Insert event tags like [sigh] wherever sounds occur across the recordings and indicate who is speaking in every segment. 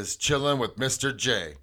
Speaker 1: is Chillin' with Mr. J.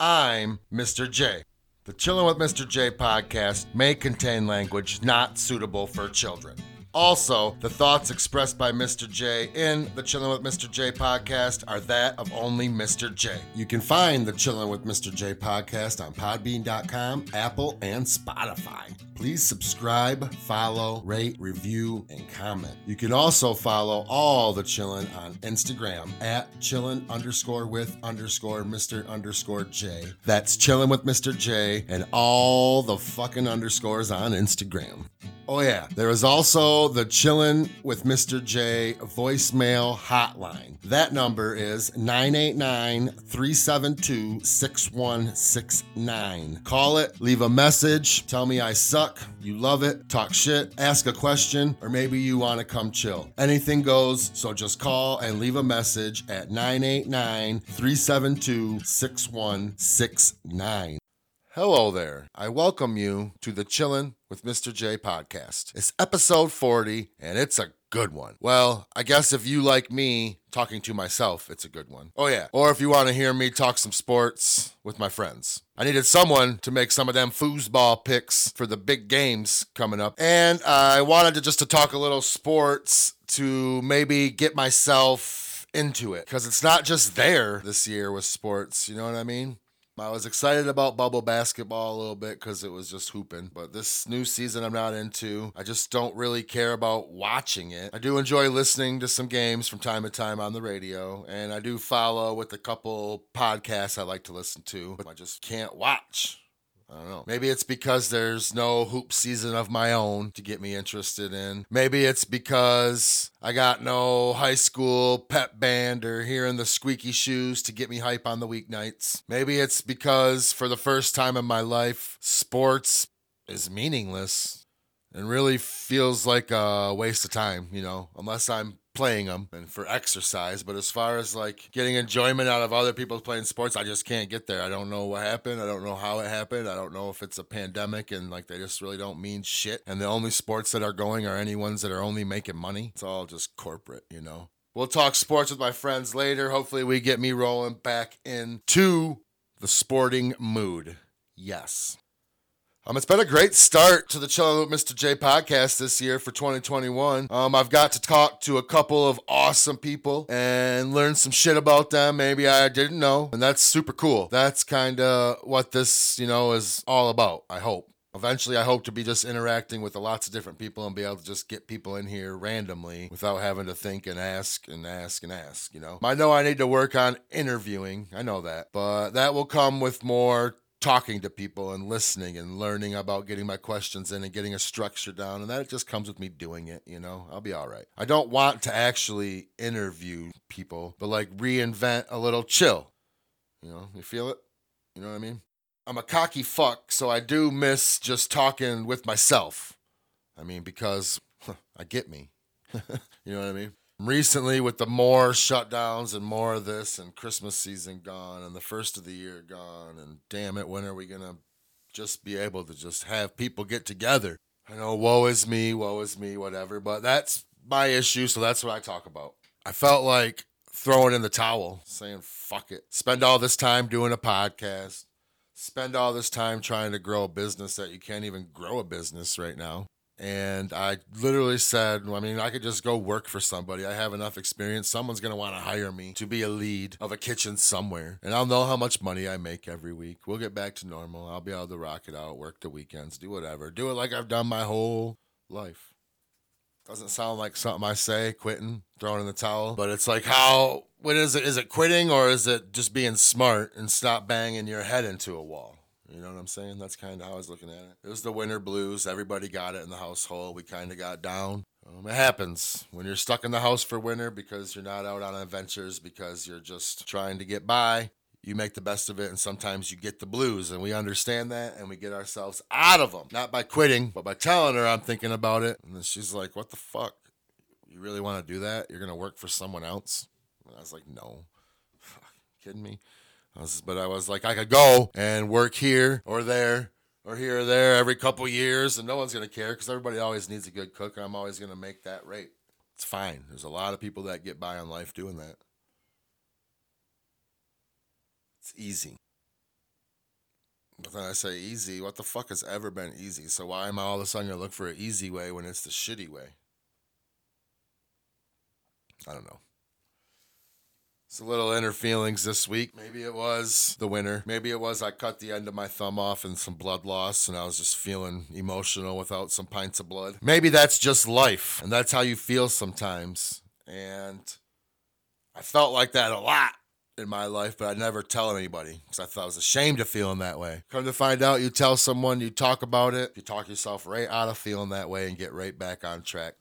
Speaker 1: I'm Mr. J. The Chillin' with Mr. J podcast may contain language not suitable for children. Also, the thoughts expressed by Mr. J in the Chilling with Mr. J podcast are that of only Mr. J. You can find the Chilling with Mr. J podcast on Podbean.com, Apple, and Spotify. Please subscribe, follow, rate, review, and comment. You can also follow all the Chillin' on Instagram at Chillin' underscore with underscore Mr. underscore J. That's Chillin' with Mr. J and all the fucking underscores on Instagram. Oh, yeah. There is also the Chillin' with Mr. J voicemail hotline. That number is 989 372 6169. Call it, leave a message, tell me I suck, you love it, talk shit, ask a question, or maybe you want to come chill. Anything goes, so just call and leave a message at 989 372 6169. Hello there. I welcome you to the Chillin' with Mr. J podcast. It's episode 40, and it's a good one. Well, I guess if you like me talking to myself, it's a good one. Oh, yeah. Or if you want to hear me talk some sports with my friends. I needed someone to make some of them foosball picks for the big games coming up. And I wanted to just to talk a little sports to maybe get myself into it because it's not just there this year with sports, you know what I mean? I was excited about bubble basketball a little bit because it was just hooping, but this new season I'm not into. I just don't really care about watching it. I do enjoy listening to some games from time to time on the radio, and I do follow with a couple podcasts I like to listen to, but I just can't watch. I don't know. Maybe it's because there's no hoop season of my own to get me interested in. Maybe it's because I got no high school pep band or hearing the squeaky shoes to get me hype on the weeknights. Maybe it's because for the first time in my life, sports is meaningless and really feels like a waste of time, you know, unless I'm playing them and for exercise. But as far as like getting enjoyment out of other people playing sports, I just can't get there. I don't know what happened. I don't know how it happened. I don't know if it's a pandemic and like they just really don't mean shit. And the only sports that are going are any ones that are only making money. It's all just corporate, you know. We'll talk sports with my friends later. Hopefully, we get me rolling back into the sporting mood. Yes. Um, it's been a great start to the Chillin' with Mr. J podcast this year for 2021. Um, I've got to talk to a couple of awesome people and learn some shit about them maybe I didn't know, and that's super cool. That's kind of what this, you know, is all about, I hope. Eventually, I hope to be just interacting with lots of different people and be able to just get people in here randomly without having to think and ask and ask and ask, you know? I know I need to work on interviewing, I know that, but that will come with more talking to people and listening and learning about getting my questions in and getting a structure down. And that just comes with me doing it, you know? I'll be all right. I don't want to actually interview people, but like reinvent a little chill. You know, you feel it? You know what I mean? I'm a cocky fuck, so I do miss just talking with myself. I mean, because huh, I get me. [laughs] you know what I mean? Recently with the more shutdowns and more of this and christmas season gone and the first of the year gone and damn it when are we gonna just be able to just have people get together? I know woe is me woe is me whatever but that's my issue so that's what i talk about. I felt like throwing in the towel saying fuck it. Spend all this time doing a podcast. Spend all this time trying to grow a business that you can't even grow a business right now and I literally said, I mean, I could just go work for somebody. I have enough experience. Someone's going to want to hire me to be a lead of a kitchen somewhere. And I'll know how much money I make every week. We'll get back to normal. I'll be able to rock it out, work the weekends, do whatever. Do it like I've done my whole life. Doesn't sound like something I say, quitting, throwing in the towel. But it's like, how, what is it? Is it quitting or is it just being smart and stop banging your head into a wall? You know what I'm saying? That's kind of how I was looking at it. It was the winter blues. Everybody got it in the household. We kind of got down. Um, it happens when you're stuck in the house for winter because you're not out on adventures because you're just trying to get by. You make the best of it, and sometimes you get the blues, and we understand that, and we get ourselves out of them. Not by quitting, but by telling her I'm thinking about it. And then she's like, What the fuck? You really want to do that? You're going to work for someone else? And I was like, No. Fuck, [laughs] kidding me? Was, but I was like, I could go and work here or there or here or there every couple years, and no one's gonna care because everybody always needs a good cook. and I'm always gonna make that rate. It's fine. There's a lot of people that get by on life doing that. It's easy. But then I say easy. What the fuck has ever been easy? So why am I all of a sudden gonna look for an easy way when it's the shitty way? I don't know. It's a little inner feelings this week. Maybe it was the winter. Maybe it was I cut the end of my thumb off and some blood loss and I was just feeling emotional without some pints of blood. Maybe that's just life and that's how you feel sometimes. And I felt like that a lot in my life, but I never tell anybody because I thought I was ashamed of feeling that way. Come to find out, you tell someone, you talk about it, you talk yourself right out of feeling that way and get right back on track.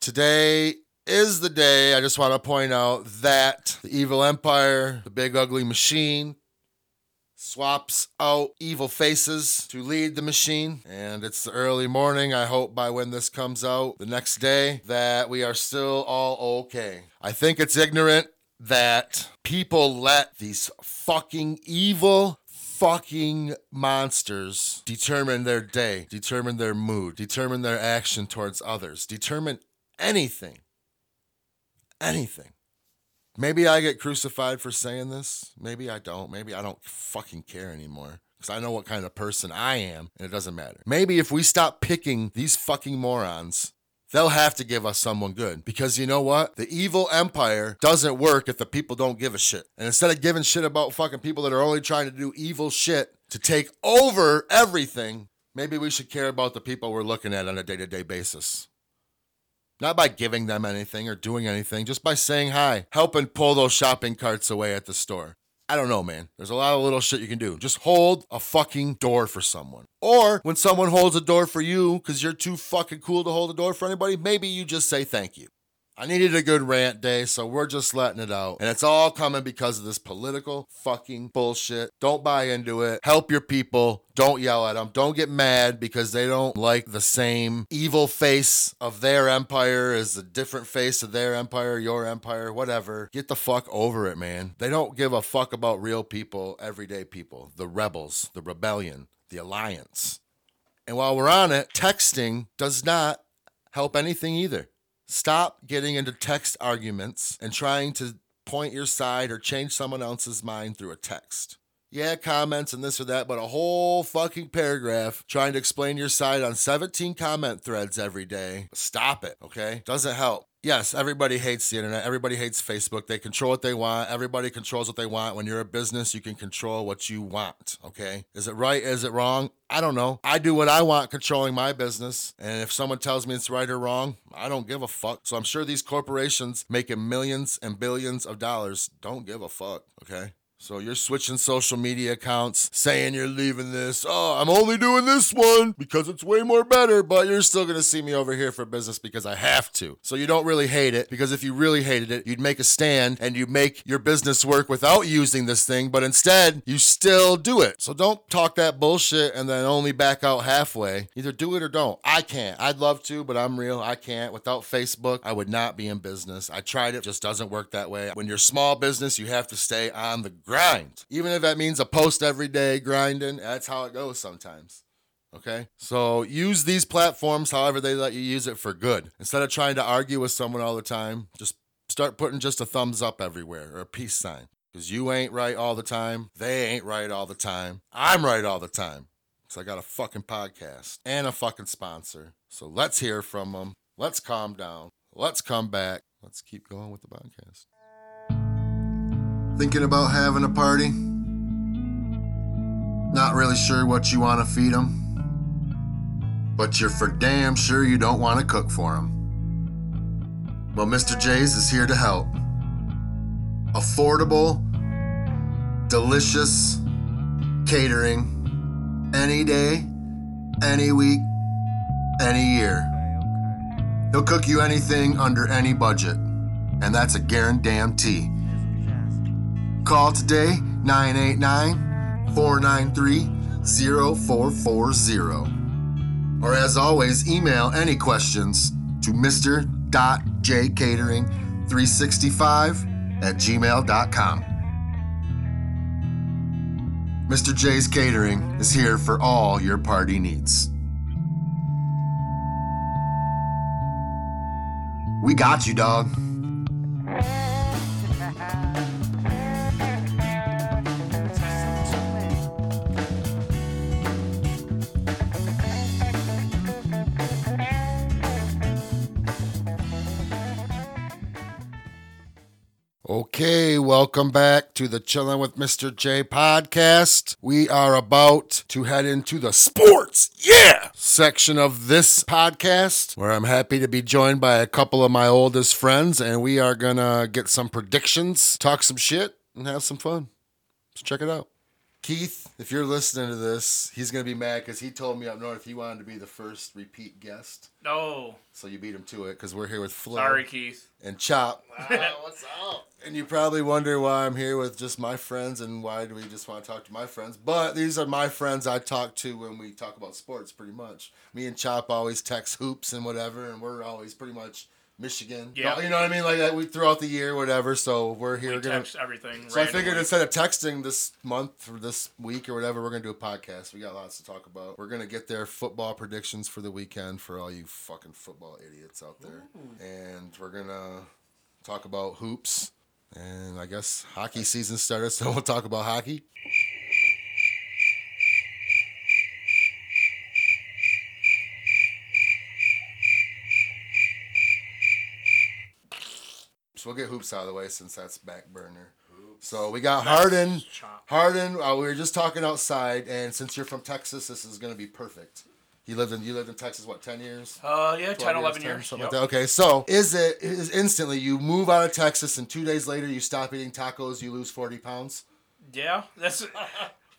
Speaker 1: Today is the day I just want to point out that the evil empire, the big ugly machine, swaps out evil faces to lead the machine. And it's the early morning. I hope by when this comes out the next day that we are still all okay. I think it's ignorant that people let these fucking evil fucking monsters determine their day, determine their mood, determine their action towards others, determine anything anything. Maybe I get crucified for saying this. Maybe I don't. Maybe I don't fucking care anymore. Because I know what kind of person I am, and it doesn't matter. Maybe if we stop picking these fucking morons, they'll have to give us someone good. Because you know what? The evil empire doesn't work if the people don't give a shit. And instead of giving shit about fucking people that are only trying to do evil shit to take over everything, maybe we should care about the people we're looking at on a day to day basis. Not by giving them anything or doing anything, just by saying hi, helping pull those shopping carts away at the store. I don't know, man. There's a lot of little shit you can do. Just hold a fucking door for someone. Or when someone holds a door for you because you're too fucking cool to hold a door for anybody, maybe you just say thank you. I needed a good rant day, so we're just letting it out. And it's all coming because of this political fucking bullshit. Don't buy into it. Help your people. Don't yell at them. Don't get mad because they don't like the same evil face of their empire as the different face of their empire, your empire, whatever. Get the fuck over it, man. They don't give a fuck about real people, everyday people, the rebels, the rebellion, the alliance. And while we're on it, texting does not help anything either. Stop getting into text arguments and trying to point your side or change someone else's mind through a text. Yeah, comments and this or that, but a whole fucking paragraph trying to explain your side on 17 comment threads every day. Stop it, okay? Doesn't help yes, everybody hates the internet. Everybody hates Facebook. They control what they want. Everybody controls what they want. When you're a business, you can control what you want. Okay. Is it right? Is it wrong? I don't know. I do what I want controlling my business. And if someone tells me it's right or wrong, I don't give a fuck. So I'm sure these corporations making millions and billions of dollars don't give a fuck. Okay. So you're switching social media accounts, saying you're leaving this. Oh, I'm only doing this one because it's way more better, but you're still gonna see me over here for business because I have to. So you don't really hate it because if you really hated it, you'd make a stand and you make your business work without using this thing, but instead you still do it. So don't talk that bullshit and then only back out halfway. Either do it or don't. I can't. I'd love to, but I'm real. I can't. Without Facebook, I would not be in business. I tried it, just doesn't work that way. When you're small business, you have to stay on the ground grind. Even if that means a post every day grinding, that's how it goes sometimes. Okay? So use these platforms however they let you use it for good. Instead of trying to argue with someone all the time, just start putting just a thumbs up everywhere or a peace sign. Because you ain't right all the time. They ain't right all the time. I'm right all the time. Because I got a fucking podcast and a fucking sponsor. So let's hear from them. Let's calm down. Let's come back. Let's keep going with the podcast. Thinking about having a party? Not really sure what you want to feed them? But you're for damn sure you don't want to cook for them. Well, Mr. J's is here to help. Affordable, delicious catering any day, any week, any year. He'll cook you anything under any budget, and that's a guarantee. Call today 989 493 0440. Or as always, email any questions to Mr.jcatering365 at gmail.com. Mr. J's Catering is here for all your party needs. We got you, dog. Okay, welcome back to the Chillin' with Mr. J podcast. We are about to head into the sports, yeah, section of this podcast where I'm happy to be joined by a couple of my oldest friends and we are gonna get some predictions, talk some shit, and have some fun. Let's check it out. Keith, if you're listening to this, he's gonna be mad because he told me up north he wanted to be the first repeat guest.
Speaker 2: No,
Speaker 1: So you beat him to it because we're here with Flo
Speaker 2: sorry, Keith.
Speaker 1: and Chop. [laughs]
Speaker 3: what's up?
Speaker 1: And you probably wonder why I'm here with just my friends and why do we just want to talk to my friends. But these are my friends I talk to when we talk about sports, pretty much. Me and Chop always text hoops and whatever, and we're always pretty much Michigan.
Speaker 2: Yeah.
Speaker 1: You know what I mean? Like that we throughout the year, whatever. So we're here.
Speaker 2: We
Speaker 1: gonna,
Speaker 2: text everything.
Speaker 1: so I figured instead of texting this month or this week or whatever, we're gonna do a podcast. We got lots to talk about. We're gonna get their football predictions for the weekend for all you fucking football idiots out there, and we're gonna talk about hoops. And I guess hockey season started, [laughs] so we'll talk about hockey. So we'll get hoops out of the way since that's back burner. So we got Harden.
Speaker 2: Chop.
Speaker 1: Harden, uh, we were just talking outside, and since you're from Texas, this is gonna be perfect. You lived in you lived in Texas what ten years?
Speaker 2: Uh, yeah, 10,
Speaker 1: 12
Speaker 2: 11
Speaker 1: 10,
Speaker 2: years.
Speaker 1: something
Speaker 2: Yep.
Speaker 1: like that. Okay, so is it is instantly you move out of Texas and two days later you stop eating tacos, you lose forty pounds?
Speaker 2: Yeah, that's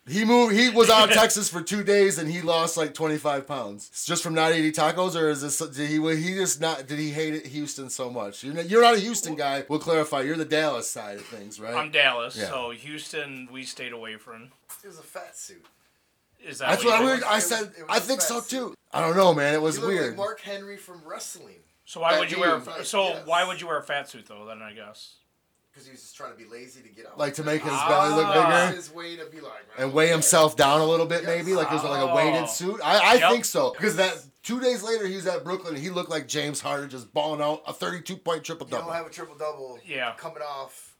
Speaker 1: He moved. He was out of [laughs] Texas for two days and he lost like twenty five pounds It's just from not eating tacos, or is this did he he just not did he hate it, Houston so much? You're not, you're not a Houston guy. We'll clarify. You're the Dallas side of things, right?
Speaker 2: I'm Dallas,
Speaker 1: Yeah.
Speaker 2: so Houston we stayed away from.
Speaker 3: It was a fat suit.
Speaker 2: Is that
Speaker 1: That's
Speaker 2: what
Speaker 1: what I,
Speaker 2: you
Speaker 1: weird.
Speaker 2: think?
Speaker 1: I
Speaker 3: It was-
Speaker 1: said.
Speaker 3: it was
Speaker 1: I
Speaker 3: a
Speaker 1: think
Speaker 3: fat
Speaker 1: so
Speaker 3: suit.
Speaker 1: too. I don't know, man. It was
Speaker 3: You look
Speaker 1: weird.
Speaker 3: like Mark Henry from wrestling.
Speaker 2: So why
Speaker 1: That
Speaker 2: would you wear?
Speaker 1: dude.
Speaker 2: So
Speaker 3: Yes.
Speaker 2: why would you wear a fat suit though? Then I guess.
Speaker 3: Because he was just trying to be lazy to get out.
Speaker 1: like to make his
Speaker 2: Ah.
Speaker 1: belly look
Speaker 3: That's
Speaker 1: bigger.
Speaker 3: his way to be like.
Speaker 1: and weigh himself down a little bit,
Speaker 3: Yes.
Speaker 1: maybe like it was like a
Speaker 2: Oh.
Speaker 1: weighted suit. I, I
Speaker 2: Yep.
Speaker 1: think so because that two days later he was at Brooklyn. and He looked like James Harden just balling out a thirty-two point triple double.
Speaker 3: You don't
Speaker 1: double.
Speaker 3: have a triple double.
Speaker 2: Yeah.
Speaker 3: Coming off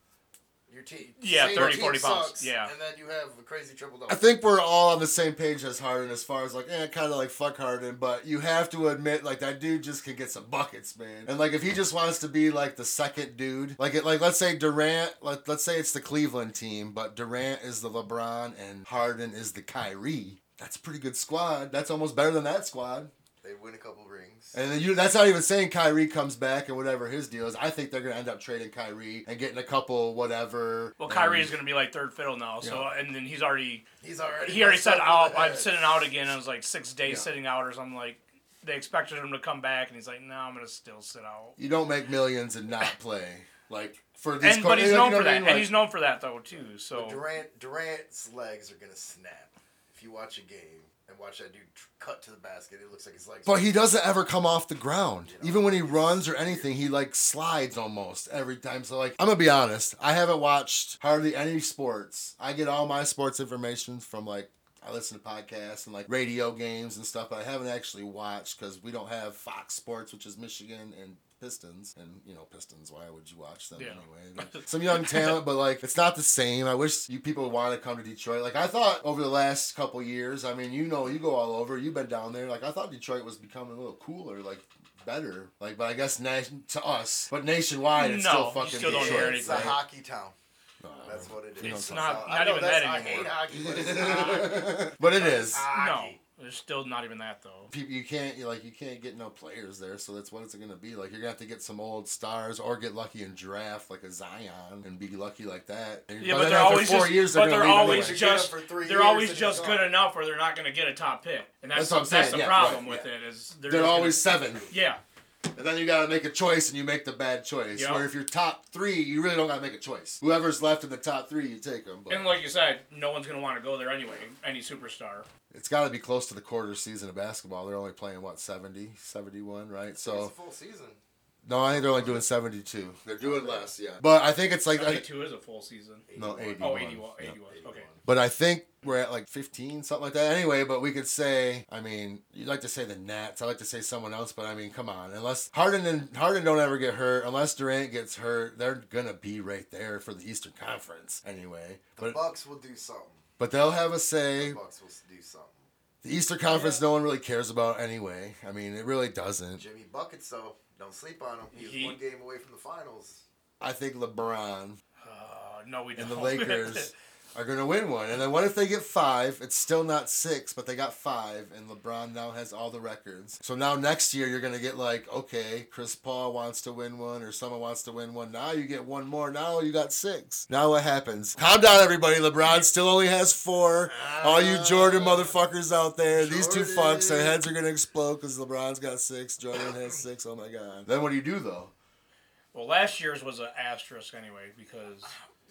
Speaker 3: your team.
Speaker 2: Yeah,
Speaker 3: say
Speaker 2: 30,
Speaker 3: team
Speaker 2: 40 pounds,
Speaker 3: sucks,
Speaker 2: yeah.
Speaker 3: And then you have a crazy triple double.
Speaker 1: I think we're all on the same page as Harden as far as like, eh, kind of like fuck Harden, but you have to admit like that dude just can get some buckets, man. And like if he just wants to be like the second dude, like it, like let's say Durant, let, let's say it's the Cleveland team, but Durant is the LeBron and Harden is the Kyrie. That's a pretty good squad. That's almost better than that squad.
Speaker 3: They win a couple rings.
Speaker 1: And then you that's not even saying Kyrie comes back and whatever his deal is. I think they're gonna end up trading Kyrie and getting a couple whatever.
Speaker 2: Well,
Speaker 1: and-
Speaker 2: Kyrie is going to be like third fiddle now. So and then he's already
Speaker 3: He's already.
Speaker 2: he already said oh,
Speaker 3: up
Speaker 2: out. I'm sitting out again. It was like six days
Speaker 1: Yeah.
Speaker 2: sitting out or something. Like they expected him to come back, and he's like, "No, I'm going to still sit out."
Speaker 1: You don't make millions and not [laughs] play. Like for these
Speaker 2: And
Speaker 1: co-
Speaker 2: but he's
Speaker 1: you know
Speaker 2: known for
Speaker 1: what I
Speaker 2: that,
Speaker 1: mean?
Speaker 2: and he's known for that though too. So
Speaker 3: But Durant Durant's legs are gonna snap if you watch a game and watch that dude tr- cut to the basket. It looks like his legs.
Speaker 1: But he doesn't ever come off the ground.
Speaker 3: You know,
Speaker 1: Even when he runs or anything, he like slides almost every time. So like I'm gonna be honest, I haven't watched hardly any sports. I get all my sports information from like I listen to podcasts and like radio games and stuff, but I haven't actually watched because we don't have Fox Sports, which is Michigan and Pistons, and you know Pistons. Why would you watch them
Speaker 2: Yeah.
Speaker 1: anyway? [laughs] Like, some young talent, but like it's not the same. I wish you people would want to come to Detroit. Like I thought over the last couple years. I mean, you know, you go all over. You've been down there. Like I thought Detroit was becoming a little cooler. Like better. Like, but I guess na- to us, but nationwide, it's
Speaker 2: No,
Speaker 1: still fucking
Speaker 2: still don't
Speaker 1: Detroit.
Speaker 2: hear
Speaker 3: it's a
Speaker 2: anything.
Speaker 3: hockey town.
Speaker 1: Uh,
Speaker 3: That's what it is.
Speaker 1: You don't
Speaker 2: It's not- not even that
Speaker 3: I
Speaker 2: anymore.
Speaker 3: hockey, but it's [laughs] not.
Speaker 1: but it is.
Speaker 2: no,
Speaker 3: Hockey.
Speaker 2: There's still not even that though.
Speaker 1: People, you can't you like you can't get no players there, so that's what it's gonna be like. You're gonna have to get some old stars or get lucky and draft like a Zion and be lucky like that. And-
Speaker 2: Yeah,
Speaker 1: but
Speaker 2: but
Speaker 1: then
Speaker 2: they're always
Speaker 1: four
Speaker 2: just,
Speaker 1: years,
Speaker 2: but
Speaker 1: they're,
Speaker 2: they're always
Speaker 1: anyway.
Speaker 2: Just
Speaker 3: for three
Speaker 2: they're always just good
Speaker 3: gone.
Speaker 2: enough where they're not going to get a top pick, and that's
Speaker 1: That's what I'm
Speaker 2: that's
Speaker 1: saying,
Speaker 2: the
Speaker 1: yeah,
Speaker 2: problem
Speaker 1: right,
Speaker 2: with
Speaker 3: yeah.
Speaker 2: it is they're,
Speaker 1: They're always
Speaker 2: gonna,
Speaker 1: seven.
Speaker 2: yeah.
Speaker 1: And then you gotta make a choice, and you make the bad choice.
Speaker 2: Yep.
Speaker 1: Where if you're top three, you really don't gotta make a choice. Whoever's left in the top three, you take them. But
Speaker 2: And like you said, no one's gonna want to go there anyway. Any superstar.
Speaker 1: it's got to be close to the quarter season of basketball. They're only playing what 70, 71, right?
Speaker 3: It's
Speaker 1: So
Speaker 3: a full season.
Speaker 1: No, I think they're only doing seventy two. They're doing less, yeah. But I think it's like, I,
Speaker 2: Seventy-two is a full season.
Speaker 1: no
Speaker 3: 81.
Speaker 1: eighty.
Speaker 2: Oh, 81. 81. Okay.
Speaker 1: But I think we're at like 15, something like that. Anyway, but we could say, I mean, you'd like to say the Nats. I like to say someone else, but I mean, come on. Unless Harden and Harden don't ever get hurt, unless Durant gets hurt, they're gonna be right there for the Eastern Conference anyway.
Speaker 3: The
Speaker 1: But
Speaker 3: Bucks will do something.
Speaker 1: but they'll have a say.
Speaker 3: The Bucks will do something.
Speaker 1: The Eastern Conference, no one really cares about anyway. I mean, it really doesn't.
Speaker 3: Jimmy buckets though. Don't sleep on him. He's
Speaker 2: He-
Speaker 3: one game away from the finals.
Speaker 1: I think LeBron
Speaker 2: Uh, no, we don't.
Speaker 1: and the [laughs] Lakers are going to win one. And then what if they get five? It's still not six, but they got five, and LeBron now has all the records. So now next year you're going to get like, okay, Chris Paul wants to win one, or someone wants to win one. Now you get one more. Now you got six. Now what happens? Calm down, everybody. LeBron still only has four. All you Jordan ah. motherfuckers out there, these two fucks, their heads are going to explode because LeBron's got six, Jordan has six. Oh my God. Then what do you do though?
Speaker 2: well, last year's was an asterisk anyway because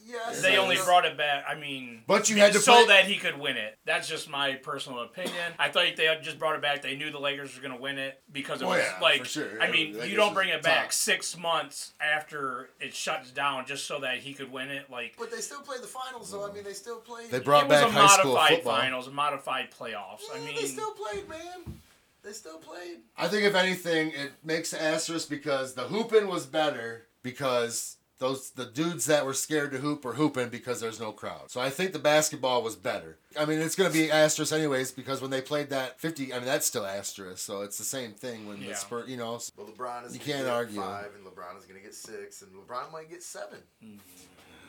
Speaker 3: Yes.
Speaker 2: they only brought it back. I mean,
Speaker 1: But you had to
Speaker 2: so
Speaker 1: play-
Speaker 2: that he could win it. That's just my personal opinion. I thought they just brought it back. They knew the Lakers were going to win it because it
Speaker 1: Oh,
Speaker 2: was
Speaker 1: yeah,
Speaker 2: like.
Speaker 1: for sure.
Speaker 2: I mean,
Speaker 1: Lakers
Speaker 2: you don't bring it back
Speaker 1: top.
Speaker 2: six months after it shuts down just so that he could win it. Like
Speaker 3: But they still played the finals, though. I mean, they still played.
Speaker 1: They brought
Speaker 2: it was
Speaker 1: back
Speaker 2: a
Speaker 1: high school
Speaker 2: modified
Speaker 1: football.
Speaker 2: finals, modified playoffs. I mean,
Speaker 3: they still played, man. They still played.
Speaker 1: I think if anything, it makes an asterisk because the hooping was better because those the dudes that were scared to hoop were hooping because there's no crowd. So I think the basketball was better. I mean, it's gonna be asterisk anyways because when they played that 50, I mean that's still asterisk. So it's the same thing when the
Speaker 2: Yeah.
Speaker 1: Spurs, you know.
Speaker 3: Well, LeBron is
Speaker 1: You
Speaker 3: gonna
Speaker 1: can't
Speaker 3: get
Speaker 1: argue.
Speaker 3: five, and LeBron is going to get six, and LeBron might get seven.
Speaker 2: Mm.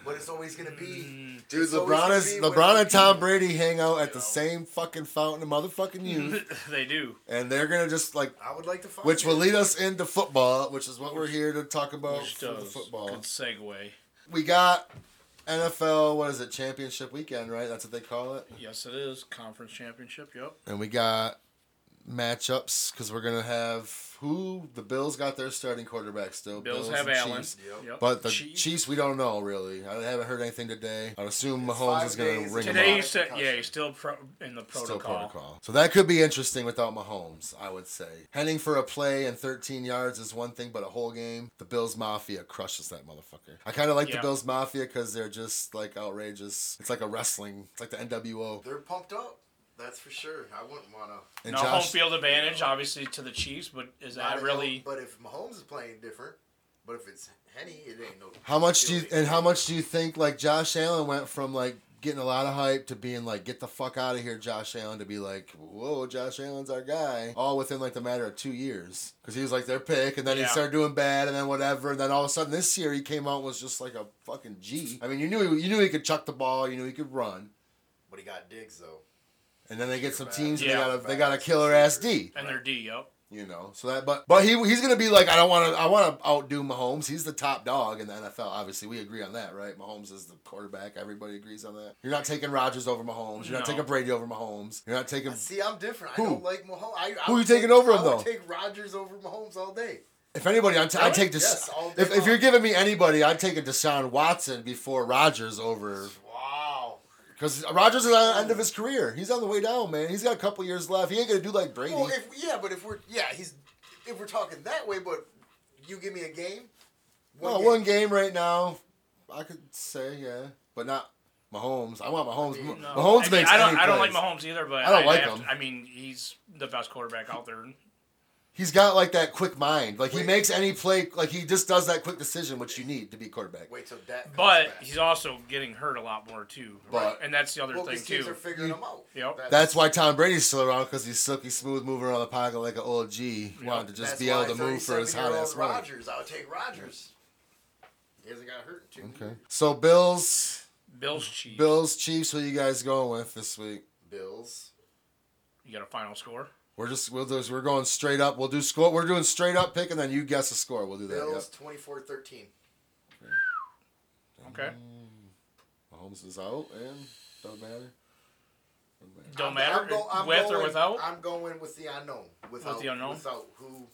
Speaker 3: But it's always going to be. Mm.
Speaker 1: Dude,
Speaker 3: it's
Speaker 1: LeBron is
Speaker 3: be
Speaker 1: LeBron and Tom Brady hang out at the
Speaker 2: Yeah.
Speaker 1: same fucking fountain of motherfucking [laughs] youth,
Speaker 2: they do.
Speaker 1: and they're gonna just like,
Speaker 3: I would like to find.
Speaker 1: which will lead us into football, which is what we're here to talk about
Speaker 2: Which
Speaker 1: for the
Speaker 2: does.
Speaker 1: football.
Speaker 2: Good segue.
Speaker 1: We got NFL, what is it, championship weekend, right? That's what they call it.
Speaker 2: Yes, it is conference championship. Yep.
Speaker 1: And we got matchups because we're gonna have who the Bills got their starting quarterback still.
Speaker 2: Bills, have Allen.
Speaker 1: Chiefs.
Speaker 3: Yep.
Speaker 2: Yep.
Speaker 1: But the
Speaker 2: Chiefs-
Speaker 1: Chiefs, we don't know really. I haven't heard anything today. I'd assume
Speaker 3: It's
Speaker 1: Mahomes is gonna
Speaker 3: days
Speaker 1: ring
Speaker 3: and
Speaker 1: him
Speaker 2: Today,
Speaker 1: out.
Speaker 2: he's still, yeah, he's still pro- in the protocol.
Speaker 1: Still protocol. So that could be interesting without Mahomes, I would say. Heading for a play and 13 yards is one thing, but a whole game, the Bills Mafia crushes that motherfucker. I kind of like
Speaker 2: Yeah.
Speaker 1: the Bills Mafia because they're just like outrageous. It's like a wrestling. It's like the NWO.
Speaker 3: They're pumped up. That's for sure. I wouldn't want to.
Speaker 1: No
Speaker 2: now, home field advantage, obviously, to the Chiefs, but is that really.
Speaker 3: But if Mahomes is playing different, but if it's Henne, it ain't no.
Speaker 1: How much do you
Speaker 3: feeling.
Speaker 1: and how much do you think like Josh Allen went from like getting a lot of hype to being like get the fuck out of here Josh Allen to be like whoa Josh Allen's our guy all within like the matter of two years because he was like their pick and then he started doing bad and then whatever and then all of a sudden this year he came out and was just like a fucking G I mean you knew he, you knew he could chuck the ball you knew he could run
Speaker 3: But he got digs though.
Speaker 1: And then they get some teams and
Speaker 2: Yeah.
Speaker 1: they got a they got a killer ass D
Speaker 2: And their D, yep.
Speaker 1: you know so that but but he he's gonna be like I don't want to I want to outdo Mahomes he's the top dog in the NFL obviously we agree on that right Mahomes is the quarterback everybody agrees on that you're not taking Rodgers over Mahomes you're not taking Brady over Mahomes you're not taking
Speaker 3: See, I'm different.
Speaker 1: Who?
Speaker 3: I don't like Mahomes. I, I
Speaker 1: Who
Speaker 3: would
Speaker 1: you taking
Speaker 3: take-
Speaker 1: over him,
Speaker 3: I would
Speaker 1: though?
Speaker 3: take Rodgers over Mahomes all day.
Speaker 1: if anybody I'd, t- I'd take this
Speaker 3: Yes,
Speaker 1: if, if you're giving me anybody I'd take a Deshaun Watson before Rodgers over
Speaker 3: Wow.
Speaker 1: Because Rodgers is on the end of his career he's on the way down man he's got a couple years left he ain't gonna do like Brady
Speaker 3: Well, if yeah, but if we're yeah, he's if we're talking that way, but you give me a game.
Speaker 1: well one game right now I could say yeah but not Mahomes I want Mahomes
Speaker 3: mean,
Speaker 2: No.
Speaker 1: Mahomes
Speaker 2: I mean,
Speaker 1: makes
Speaker 2: I don't.
Speaker 1: any
Speaker 2: I don't like
Speaker 1: plays.
Speaker 2: Mahomes either, but
Speaker 1: I don't
Speaker 2: I'd
Speaker 1: like
Speaker 2: have
Speaker 1: him.
Speaker 2: to- I mean, he's the best quarterback out there.
Speaker 1: He's got like that quick mind. Like he makes any play. Like he just does that quick decision, which you need to be quarterback.
Speaker 3: Wait till Dak. comes
Speaker 2: But
Speaker 3: back.
Speaker 2: he's also getting hurt a lot more too.
Speaker 1: But-
Speaker 2: and that's the other
Speaker 3: well,
Speaker 2: thing
Speaker 3: 'cause teams
Speaker 2: too.
Speaker 3: are figuring him out.
Speaker 2: Yep.
Speaker 1: That's why Tom Brady's still around because he's silky smooth, moving around the pocket like an old G, wanting to just
Speaker 3: That's
Speaker 1: be able to move for his hot
Speaker 3: 37-year-old
Speaker 1: ass run.
Speaker 3: Rodgers. I would take Rodgers. He hasn't got hurt in two.
Speaker 1: Okay. So Bills,
Speaker 2: Bills Chiefs.
Speaker 1: Bills, Chiefs. Who you guys going with this week?
Speaker 3: Bills.
Speaker 2: You got a final score?
Speaker 1: We're just we'll do, we're going straight up. We'll do score. We're doing straight up pick, and then you guess the score. We'll do that.
Speaker 3: Bills 24-13.
Speaker 2: Okay.
Speaker 1: Yep. Mahomes is out, and doesn't matter. Doesn't matter.
Speaker 2: Don't
Speaker 3: I'm-
Speaker 2: matter
Speaker 3: I'm go- I'm
Speaker 2: with or without.
Speaker 3: I'm going with the unknown. Without
Speaker 2: the unknown?
Speaker 3: Without who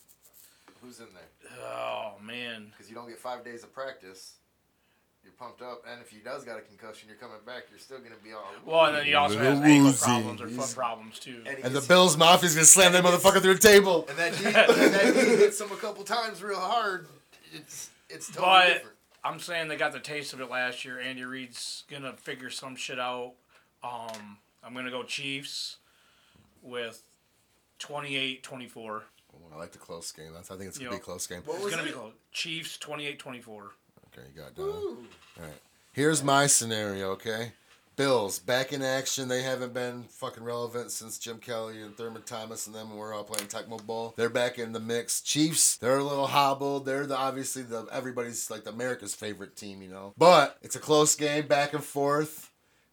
Speaker 3: Who's in there?
Speaker 2: Oh man.
Speaker 3: Because you don't get five days of practice. You're pumped up, and if he does got a concussion, you're coming back. You're still gonna be all.
Speaker 2: Well, and then he also has
Speaker 1: Little
Speaker 2: ankle
Speaker 1: woozy.
Speaker 2: problems or
Speaker 1: He's-
Speaker 2: foot problems too.
Speaker 3: he
Speaker 1: And the
Speaker 3: gets-
Speaker 1: Bills Mafia's gonna slam that motherfucker through the table.
Speaker 3: And that knee, and that knee hits him a couple times real hard. It's it's totally
Speaker 2: But-
Speaker 3: different.
Speaker 2: I'm saying they got the taste of it last year. Andy Reid's gonna figure some shit out. Um, I'm gonna go Chiefs with 28-24.
Speaker 1: I like the close game. That's I think it's gonna
Speaker 2: Yep.
Speaker 1: be a close game.
Speaker 3: What
Speaker 2: It's
Speaker 3: was
Speaker 2: gonna
Speaker 3: it?
Speaker 2: be close. Chiefs 28-24.
Speaker 1: Okay, you got down. All right. Here's my scenario, okay? Bills back in action. They haven't been fucking relevant since Jim Kelly and Thurman Thomas and them were all playing Tecmo Bowl. They're back in the mix. Chiefs, they're a little hobbled. They're the obviously the everybody's like the America's favorite team, you know. But it's a close game, back and forth.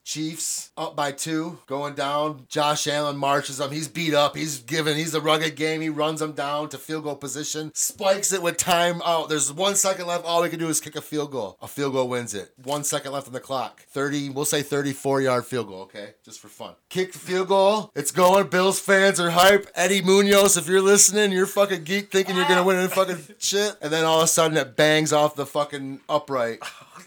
Speaker 1: Chiefs up by two, going down. Josh Allen marches them. He's beat up. He's given. He's a rugged game. He runs them down to field goal position. Spikes it with time out. There's one second left. All we can do is kick a field goal. A field goal wins it. One second left on the clock. 30, we'll say 34 yard field goal, okay? Just for fun. Kick the field goal. It's going. Bills fans are hype. Eddie Munoz, if you're listening, you're fucking geek thinking you're going to win and fucking shit. And then all of a sudden it bangs off the fucking upright.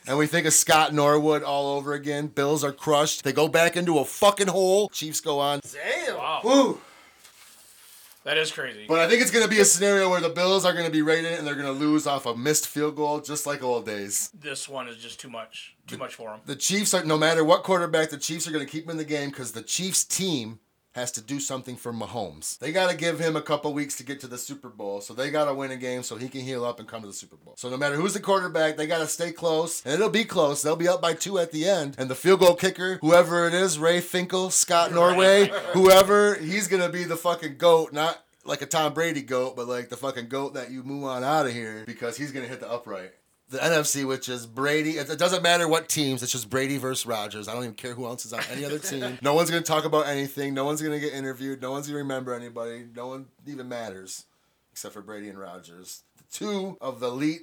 Speaker 1: And we think of Scott Norwood all over again. Bills are crushed. They go back into a fucking hole. Chiefs go on.
Speaker 3: Damn.
Speaker 2: Wow,
Speaker 1: Woo!
Speaker 2: that is crazy.
Speaker 1: But I think it's going to be a scenario where the Bills are going to be rated and they're going to lose off a missed field goal, just like old days.
Speaker 2: this one is just too much. Too much for them.
Speaker 1: The Chiefs are, no matter what quarterback, the Chiefs are going to keep him in the game because the Chiefs team has to do something for Mahomes. They got to give him a couple weeks to get to the Super Bowl, so they got to win a game so he can heal up and come to the Super Bowl. So no matter who's the quarterback, they got to stay close, and it'll be close. They'll be up by two at the end, and the field goal kicker, whoever it is, Ray Finkle, Scott Norwood, [laughs] whoever, he's to be the fucking goat, not like a Tom Brady goat, but like the fucking goat that you move on out of here because he's to hit the upright the NFC, which is Brady. It, doesn't matter what teams. It's just Brady versus Rodgers. I don't even care who else is on any other [laughs] team. No one's gonna talk about anything. No one's gonna get interviewed. No one's gonna remember anybody. No one even matters, except for Brady and Rodgers, two of the elite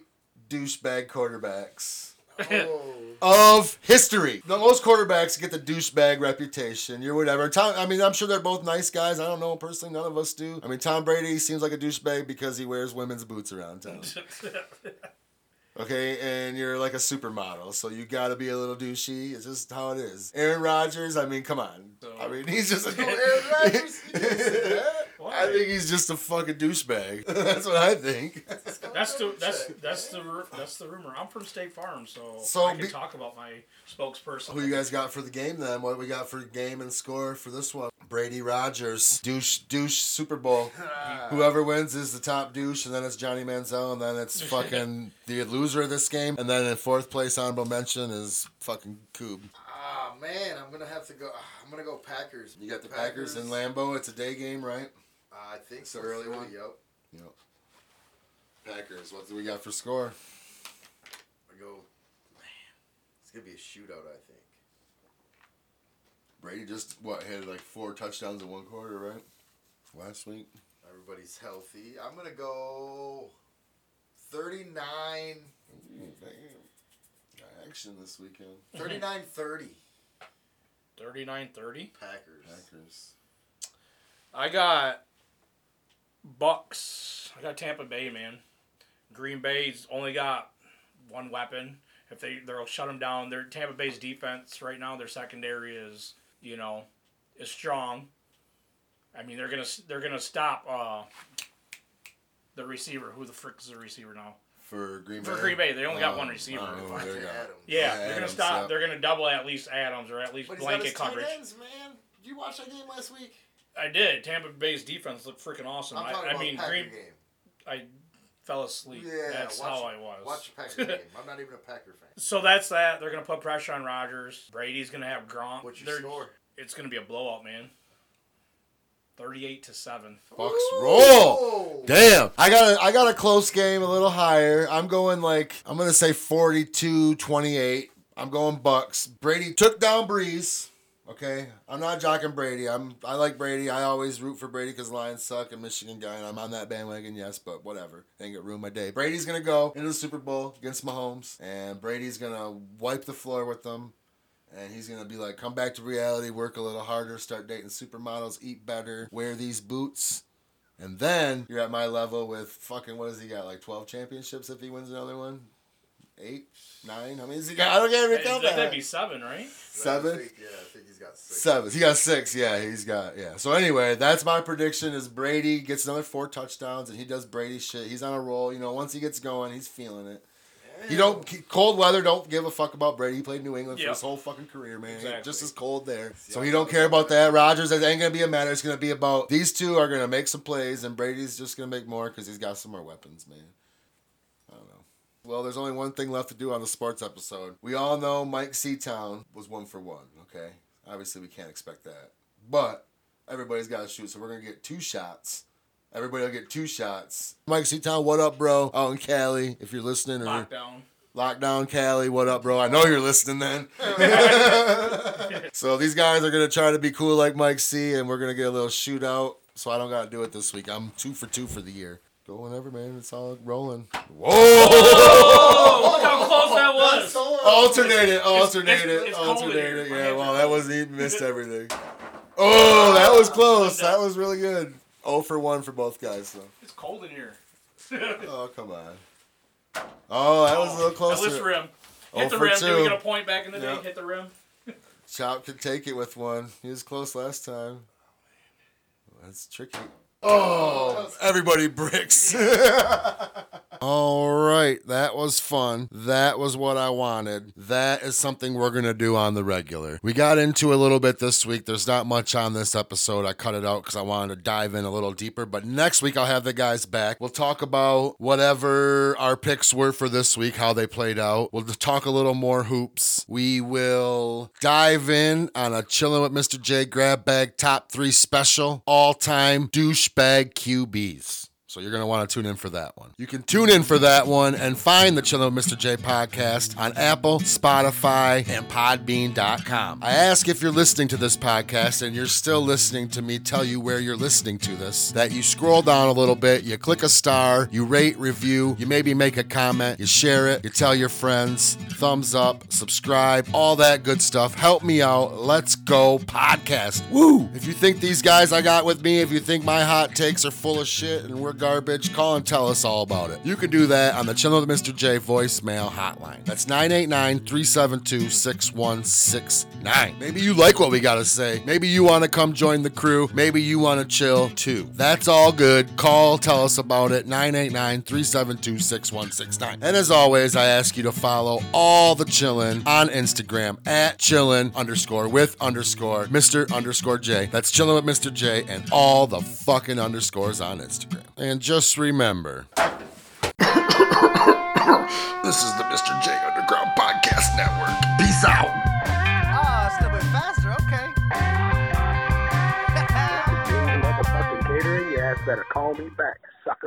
Speaker 1: douchebag quarterbacks
Speaker 3: Oh.
Speaker 1: of history. The most quarterbacks get the douchebag reputation. You're whatever. Tom, I mean, I'm sure they're both nice guys. I don't know personally. None of us do. I mean, Tom Brady seems like a douchebag because he wears women's boots around town. [laughs] Okay, and you're like a supermodel, so you gotta be a little douchey. It's just how it is. Aaron Rodgers, I mean, come on. I mean, he's just a [laughs] [laughs]
Speaker 3: Aaron Rodgers? [laughs] You didn't say that.
Speaker 1: I think he's just a fucking douchebag. [laughs] That's what I think.
Speaker 2: That's the that's that's the ru- that's the rumor. I'm from State Farm, so,
Speaker 1: So
Speaker 2: I can
Speaker 1: be-
Speaker 2: talk about my spokesperson.
Speaker 1: Who you guys got for the game then? What we got for game and score for this one? Brady Rodgers, douche, douche Super Bowl. [laughs] Whoever wins is the top douche, and then it's Johnny Manziel, and then it's [laughs] fucking the loser of this game, and then in fourth place honorable mention is fucking Coob.
Speaker 3: Ah man, I'm gonna have to go. ah, I'm gonna go Packers.
Speaker 1: You got the Packers, in Lambeau. It's a day game, right?
Speaker 3: I think
Speaker 1: It's
Speaker 3: so.
Speaker 1: early
Speaker 3: three,
Speaker 1: one?
Speaker 3: Yep.
Speaker 1: Yep. Packers. What do we got for score?
Speaker 3: I go. Man, it's gonna be a shootout. I think.
Speaker 1: Brady just what had like four touchdowns in one quarter, right? Last week.
Speaker 3: Everybody's healthy. I'm gonna go. 39,
Speaker 1: Ooh. Got action this weekend. [laughs]
Speaker 3: 39 30
Speaker 2: 39-30.
Speaker 3: Packers.
Speaker 1: Packers.
Speaker 2: I got Bucks. I got Tampa Bay, man. Green Bay's only got one weapon. If they they'll shut them down. Their Tampa Bay's defense right now, their secondary is you know is strong. I mean they're gonna they're gonna stop uh, the receiver. Who the frick is the receiver now?
Speaker 1: For Green Bay.
Speaker 2: For Green Bay, they only got one receiver.
Speaker 1: oh,
Speaker 3: Davante
Speaker 1: there.
Speaker 3: Adams.
Speaker 2: Yeah,
Speaker 1: Yeah,
Speaker 2: they're gonna stop.
Speaker 1: yeah.
Speaker 2: They're gonna double at least Adams or at least
Speaker 3: But he's got his
Speaker 2: blanket coverage.
Speaker 3: ends, man. Did you watch that game last week?
Speaker 2: I did. Tampa Bay's defense looked freaking awesome.
Speaker 3: I'm
Speaker 2: I,
Speaker 3: talking
Speaker 2: I
Speaker 3: about
Speaker 2: mean,
Speaker 3: Packer
Speaker 2: Green.
Speaker 3: game.
Speaker 2: I fell asleep.
Speaker 3: Yeah,
Speaker 2: that's
Speaker 3: watch,
Speaker 2: how I was.
Speaker 3: Watch the Packer game. [laughs] I'm not even a Packer fan.
Speaker 2: So that's that. They're gonna put pressure on Rodgers. Brady's gonna have Gronk.
Speaker 3: What's your
Speaker 2: They're-
Speaker 3: score?
Speaker 2: It's gonna be a blowout, man. Thirty-eight to seven.
Speaker 1: Bucks
Speaker 3: Ooh.
Speaker 1: roll. Damn. I got a I got a close game, a little higher. I'm going like I'm gonna say 42-28. I'm going Bucks. Brady took down Brees. Okay, I'm not jocking Brady. I'm I like Brady. I always root for Brady because Lions suck and Michigan guy, and I'm on that bandwagon. Yes, but whatever. Ain't gonna ruin my day. Brady's gonna go into the Super Bowl against Mahomes, and Brady's gonna wipe the floor with them. And he's gonna be like, come back to reality, work a little harder, start dating supermodels, eat better, wear these boots, And then you're at my level with fucking what has he got? Like twelve championships if he wins another one? Eight? Nine? How many has he got? I don't get every count
Speaker 2: That- That'd be seven, right?
Speaker 3: I
Speaker 1: Seven?
Speaker 3: think- yeah, I think he's got six.
Speaker 1: Seven. He got six. Yeah, he's got yeah. So anyway, that's my prediction. Is Brady gets another four touchdowns and he does Brady shit. He's on a roll. You know, once he gets going, he's feeling it. He don't cold weather. Don't give a fuck about Brady. He played New England for his whole fucking career, man.
Speaker 2: Exactly.
Speaker 1: Just as cold there. So he don't care about that. Rodgers, it ain't gonna be a matter. It's gonna be about these two are gonna make some plays, and Brady's just gonna make more because he's got some more weapons, man. I don't know. Well, there's only one thing left to do on the sports episode. We all know Mike Seatown was one for one. Okay, obviously we can't expect that, but everybody's got to shoot, so we're gonna get two shots. Everybody will get two shots. Mike Seatown, what up, bro? Oh, Out in Cali, if you're listening, or
Speaker 2: Lockdown.
Speaker 1: Lockdown Cali, what up, bro? I know you're listening then. [laughs] so these guys are gonna try to be cool like Mike C, and we're gonna get a little shootout. So I don't gotta do it this week. I'm two for two for the year. Go whenever, man. It's all rolling. Whoa!
Speaker 2: Oh, look how close that was.
Speaker 1: alternate it, alternate
Speaker 2: it's-
Speaker 1: it,
Speaker 2: it's cold
Speaker 1: alternate
Speaker 2: here.
Speaker 1: it. Yeah,
Speaker 2: hands
Speaker 1: well, that wasn't [laughs] missed everything. Oh, that was close. That was really good. Oh for one for both guys, though.
Speaker 2: It's cold in here. [laughs]
Speaker 1: Oh, come on. Oh, that was a little
Speaker 2: At least
Speaker 1: closer.
Speaker 2: rim.
Speaker 1: Oh
Speaker 2: Hit the
Speaker 1: for
Speaker 2: rim. Did we
Speaker 1: two.
Speaker 2: get a point back in the day? Hit the rim.
Speaker 1: Chop could take it with one. He was close last time. That's tricky. Oh, everybody bricks. [laughs] All right, that was fun. That was what I wanted. That is something we're going to do on the regular. We got into a little bit this week. There's not much on this episode. I cut it out because I wanted to dive in a little deeper. But next week, I'll have the guys back. We'll talk about whatever our picks were for this week, how they played out. We'll talk a little more hoops. We will dive in on a Chilling with Mr. J grab bag top three special, all time douchebag QBs. So you're going to want to tune in for that one. You can tune in for that one and find the Chillin' with Mr. J podcast on Apple, Spotify, and Podbean.com. I ask if you're listening to this podcast and you're still listening to me tell you where you're listening to this, that you scroll down a little bit, you click a star, you rate, review, you maybe make a comment, you share it, you tell your friends, thumbs up, subscribe, all that good stuff. Help me out. Let's go podcast. Woo! If you think these guys I got with me, if you think my hot takes are full of shit and we're garbage, call and tell us all about it. You can do that on the Chillin' with Mr. J voicemail hotline. That's 989 372 6169. Maybe you like what we got to say. Maybe you want to come join the crew. Maybe you want to chill too. That's all good. Call, tell us about it. 989 372 6169. And as always, I ask you to follow all the chillin' on Instagram at chillin' underscore with underscore Mr. underscore J. That's chillin' with Mr. J and all the fucking underscores on Instagram. And just remember. this is the Mr. J Underground Podcast Network. Peace out.
Speaker 4: Ah, it's a little bit faster. Okay. [laughs]
Speaker 5: motherfucking catering, your ass better call me back, sucker.